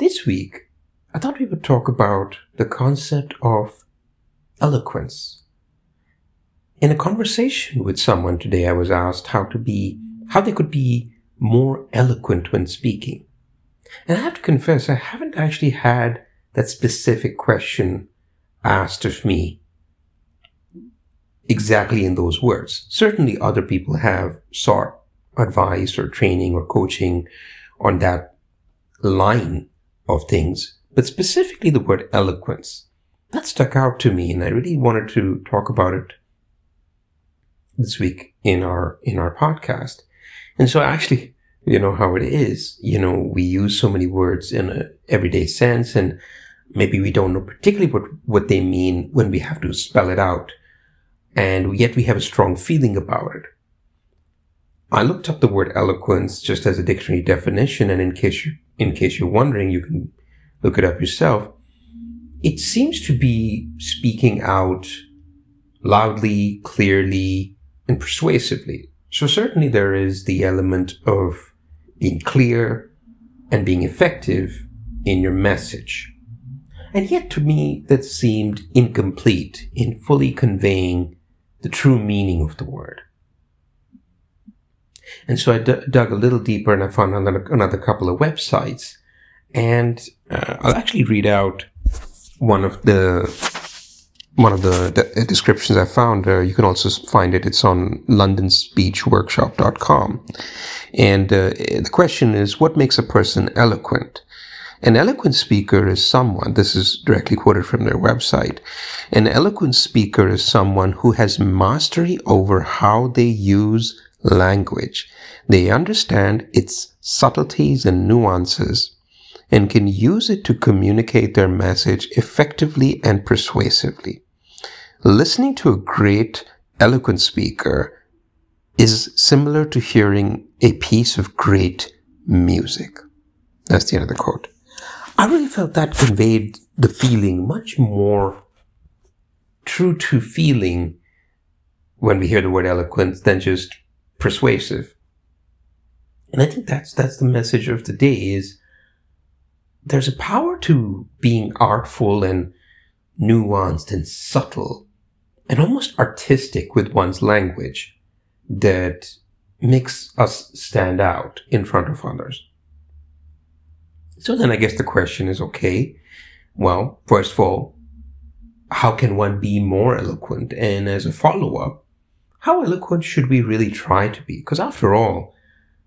This week, I thought we would talk about the concept of eloquence. In a conversation with someone today, I was asked how to be, how they could be more eloquent when speaking. And I have to confess, I haven't actually had that specific question asked of me exactly in those words. Certainly other people have sought advice or training or coaching on that line of things, but specifically the word eloquence. That stuck out to me and I really wanted to talk about it this week in our in our podcast. And so actually, you know how it is, you know, we use so many words in a everyday sense and maybe we don't know particularly what, what they mean when we have to spell it out. And yet we have a strong feeling about it. I looked up the word eloquence just as a dictionary definition, and in case you, in case you're wondering, you can look it up yourself. It seems to be speaking out loudly, clearly, and persuasively. So certainly there is the element of being clear and being effective in your message. And yet to me, that seemed incomplete in fully conveying the true meaning of the word. And so I dug a little deeper and I found another, another couple of websites. And uh, I'll actually read out one of the one of the, descriptions I found. Uh, you can also find it. It's on londonspeechworkshop.com. And uh, the question is, what makes a person eloquent? An eloquent speaker is someone, this is directly quoted from their website. An eloquent speaker is someone who has mastery over how they use language. They understand its subtleties and nuances and can use it to communicate their message effectively and persuasively. Listening to a great, eloquent speaker is similar to hearing a piece of great music. That's the end of the quote. I really felt that conveyed the feeling much more true to feeling when we hear the word eloquent than just persuasive. And I think that's that's the message of the day is there's a power to being artful and nuanced and subtle and almost artistic with one's language that makes us stand out in front of others. So then I guess the question is okay, well, first of all, how can one be more eloquent? And as a follow up, how eloquent should we really try to be? Because after all,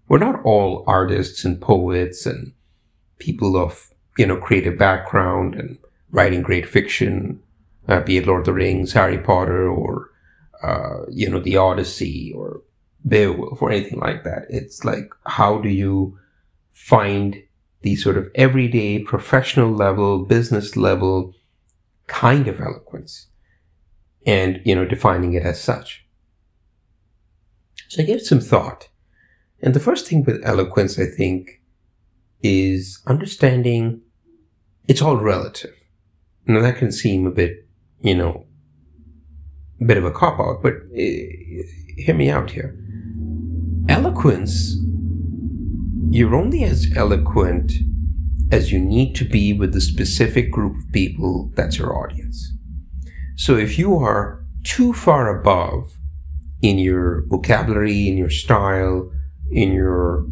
we're not all artists and poets and people of, you know, creative background and writing great fiction, uh, be it Lord of the Rings, Harry Potter, or, uh, you know, The Odyssey or Beowulf or anything like that. It's like, how do you find the sort of everyday professional level, business level kind of eloquence and, you know, defining it as such? So I gave some thought. And the first thing with eloquence, I think, is understanding it's all relative. Now that can seem a bit, you know, a bit of a cop out, but uh, hear me out here. Eloquence, you're only as eloquent as you need to be with the specific group of people that's your audience. So if you are too far above in your vocabulary, in your style, in your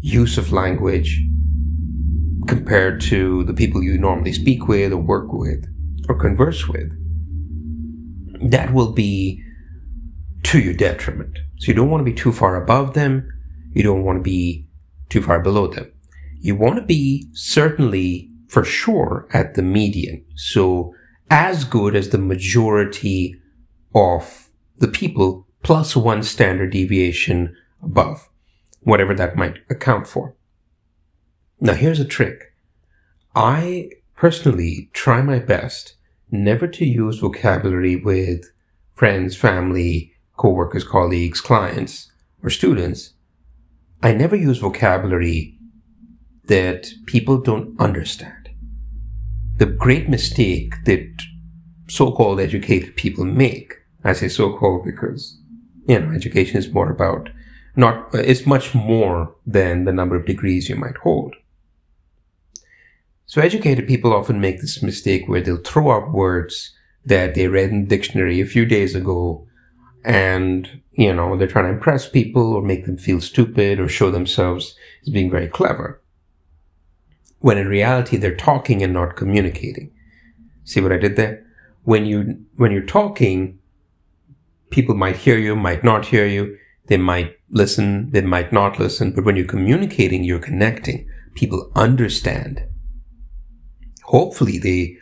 use of language compared to the people you normally speak with or work with or converse with. That will be to your detriment. So you don't want to be too far above them. You don't want to be too far below them. You want to be certainly for sure at the median. So as good as the majority of the people plus one standard deviation above, whatever that might account for. Now, here's a trick. I personally try my best never to use vocabulary with friends, family, coworkers, colleagues, clients, or students. I never use vocabulary that people don't understand. The great mistake that so-called educated people make, I say so-called because you know, education is more about not, it's much more than the number of degrees you might hold. So educated people often make this mistake where they'll throw out words that they read in the dictionary a few days ago and, you know, they're trying to impress people or make them feel stupid or show themselves as being very clever. When in reality, they're talking and not communicating. See what I did there? When you, when you're talking, people might hear you, might not hear you. They might listen, they might not listen. But when you're communicating, you're connecting. People understand. Hopefully they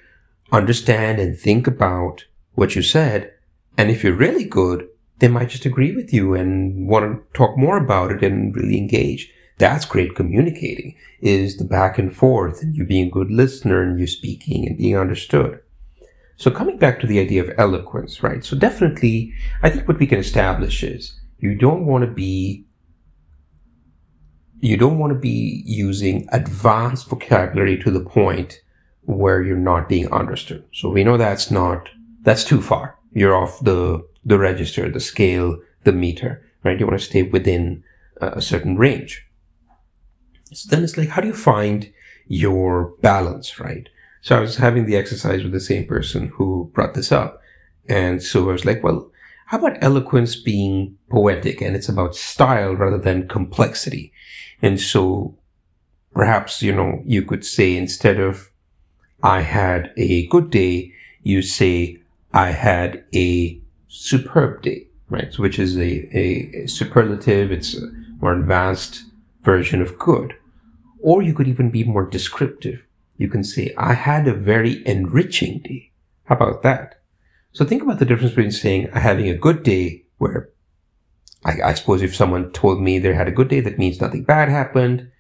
understand and think about what you said. And if you're really good, they might just agree with you and want to talk more about it and really engage. That's great communicating is the back and forth and you being a good listener and you speaking and being understood. So coming back to the idea of eloquence, right? So definitely, I think what we can establish is you don't want to be you don't want to be using advanced vocabulary to the point where you're not being understood. So we know that's not that's too far. You're off the the register, the scale, the meter, right? You want to stay within a certain range. So then it's like, how do you find your balance, right? So I was having the exercise with the same person who brought this up. And so I was like, well, how about eloquence being poetic and it's about style rather than complexity? And so perhaps, you know, you could say instead of I had a good day, you say I had a superb day, right? Which is a, a, a superlative. It's a more advanced version of good. Or you could even be more descriptive you can say, I had a very enriching day. How about that? So think about the difference between saying I'm having a good day where I, I, suppose if someone told me they had a good day, that means nothing bad happened.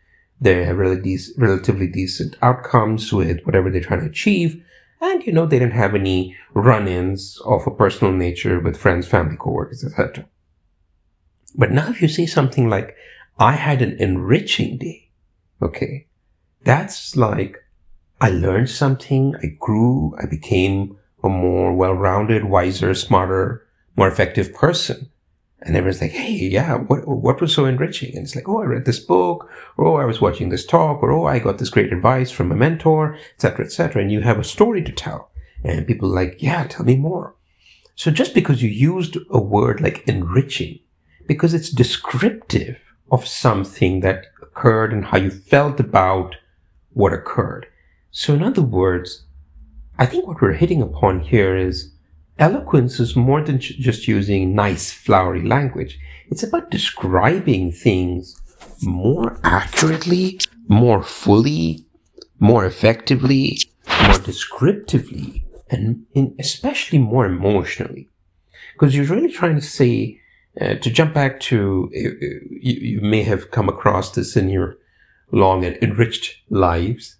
They have relatively, relatively decent outcomes with whatever they're trying to achieve. And, you know, they didn't have any run-ins of a personal nature with friends, family, coworkers, etc. But now if you say something like, I had an enriching day, okay, that's like I learned something. I grew. I became a more well-rounded, wiser, smarter, more effective person. And everyone's like, Hey, yeah, what, what was so enriching? And it's like, Oh, I read this book, or Oh, I was watching this talk, or Oh, I got this great advice from a mentor, etc., etc. And you have a story to tell. And people are like, yeah, tell me more. So just because you used a word like enriching, because it's descriptive of something that occurred and how you felt about what occurred. So, in other words, I think what we're hitting upon here is eloquence is more than just using nice, flowery language. It's about describing things more accurately, more fully, more effectively, more descriptively, and especially more emotionally. Because you're really trying to say, uh, to jump back to, uh, uh, you, you may have come across this in your long and enriched lives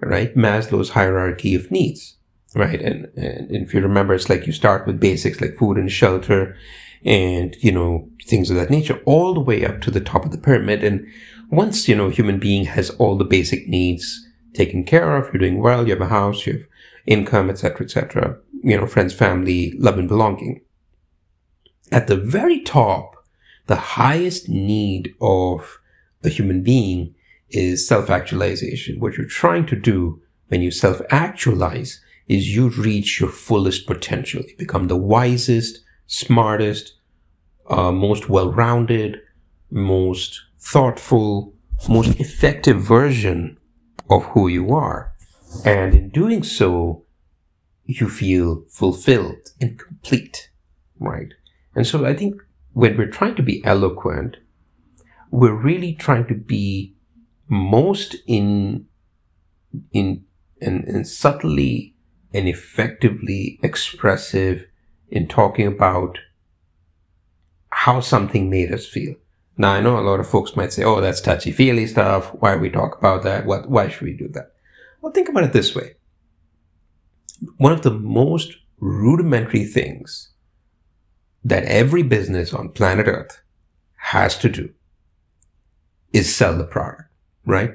right? Maslow's hierarchy of needs, right? And, and if you remember, it's like you start with basics like food and shelter and, you know, things of that nature all the way up to the top of the pyramid. And once, you know, human being has all the basic needs taken care of, you're doing well, you have a house, you have income, etc., etc., you know, friends, family, love and belonging. At the very top, the highest need of a human being is self-actualization. What you're trying to do when you self-actualize is you reach your fullest potential. You become the wisest, smartest, uh, most well-rounded, most thoughtful, most effective version of who you are. And in doing so, you feel fulfilled and complete, right? And so I think when we're trying to be eloquent, we're really trying to be most in in and, and subtly and effectively expressive in talking about how something made us feel. Now I know a lot of folks might say, "Oh, that's touchy feely stuff. Why we talk about that? What? Why should we do that?" Well, think about it this way: one of the most rudimentary things that every business on planet Earth has to do is sell the product right?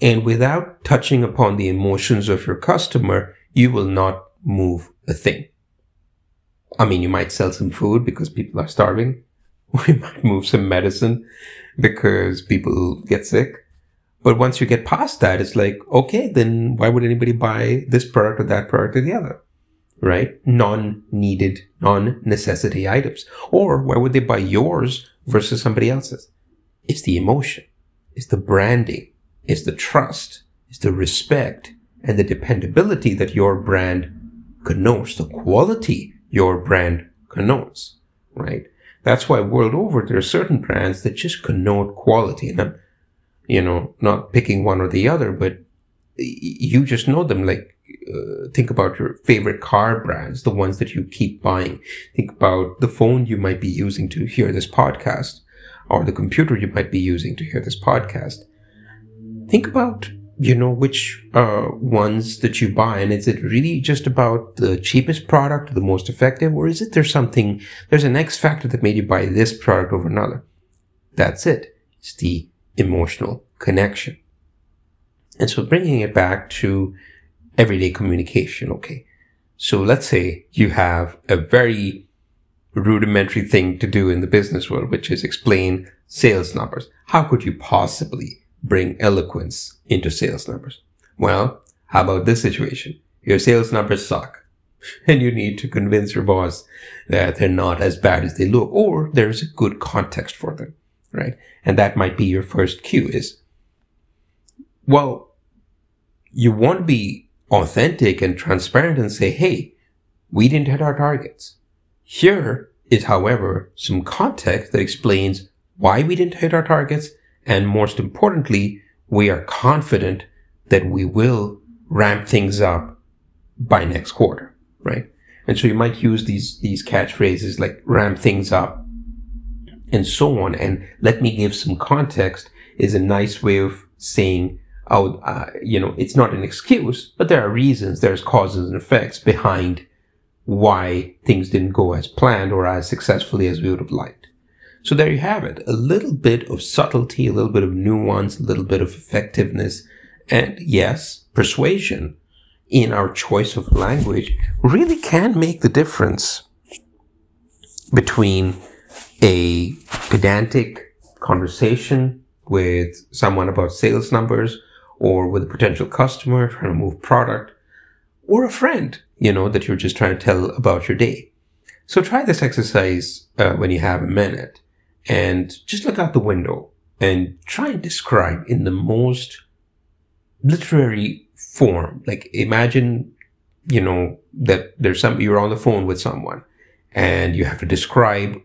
And without touching upon the emotions of your customer, you will not move a thing. I mean, you might sell some food because people are starving. We might move some medicine because people get sick. But once you get past that, it's like, okay, then why would anybody buy this product or that product or the other? Right? Non-needed, non-necessity items. Or why would they buy yours versus somebody else's? It's the emotion. It's the branding. It's the trust. It's the respect and the dependability that your brand connotes, the quality your brand connotes, right? That's why world over, there are certain brands that just connote quality. And I'm, you know, not picking one or the other, but you just know them. Like, uh, think about your favorite car brands, the ones that you keep buying. Think about the phone you might be using to hear this podcast or the computer you might be using to hear this podcast. Think about you know which uh, ones that you buy and is it really just about the cheapest product the most effective or is it there's something there's an x factor that made you buy this product over another? That's it. It's the emotional connection. And so bringing it back to everyday communication okay. So let's say you have a very rudimentary thing to do in the business world which is explain sales numbers how could you possibly bring eloquence into sales numbers. Well, how about this situation? Your sales numbers suck and you need to convince your boss that they're not as bad as they look or there's a good context for them, right? And that might be your first cue is, well, you want to be authentic and transparent and say, Hey, we didn't hit our targets. Here is, however, some context that explains why we didn't hit our targets and most importantly, we are confident that we will ramp things up by next quarter, right? And so you might use these, these catchphrases like ramp things up and so on. And let me give some context is a nice way of saying, oh, uh, you know, it's not an excuse, but there are reasons, there's causes and effects behind why things didn't go as planned or as successfully as we would have liked. So there you have it. A little bit of subtlety, a little bit of nuance, a little bit of effectiveness, and yes, persuasion in our choice of language really can make the difference between a pedantic conversation with someone about sales numbers or with a potential customer trying to move product or a friend, you know, that you're just trying to tell about your day. So try this exercise uh, when you have a minute and just look out the window and try and describe in the most literary form. Like imagine, you know, that there's some, you're on the phone with someone and you have to describe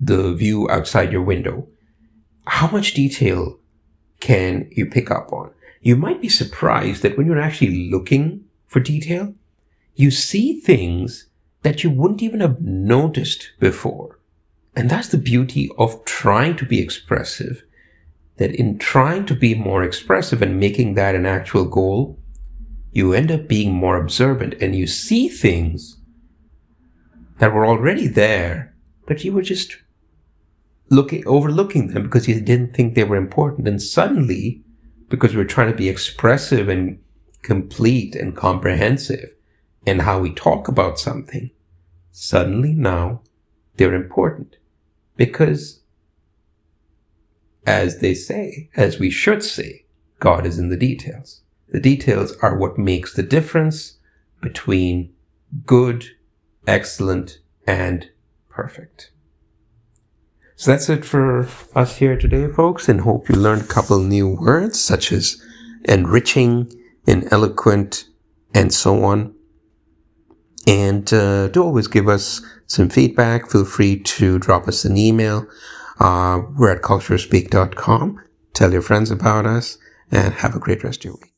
the view outside your window. How much detail can you pick up on? You might be surprised that when you're actually looking for detail, you see things that you wouldn't even have noticed before. And that's the beauty of trying to be expressive. That in trying to be more expressive and making that an actual goal, you end up being more observant and you see things that were already there, but you were just looking, overlooking them because you didn't think they were important. And suddenly, because we're trying to be expressive and complete and comprehensive in how we talk about something, suddenly now they're important. Because, as they say, as we should say, God is in the details. The details are what makes the difference between good, excellent, and perfect. So that's it for us here today, folks, and hope you learned a couple new words such as enriching and eloquent and so on. And uh, do always give us some feedback. Feel free to drop us an email. Uh, we're at culturespeak.com. Tell your friends about us and have a great rest of your week.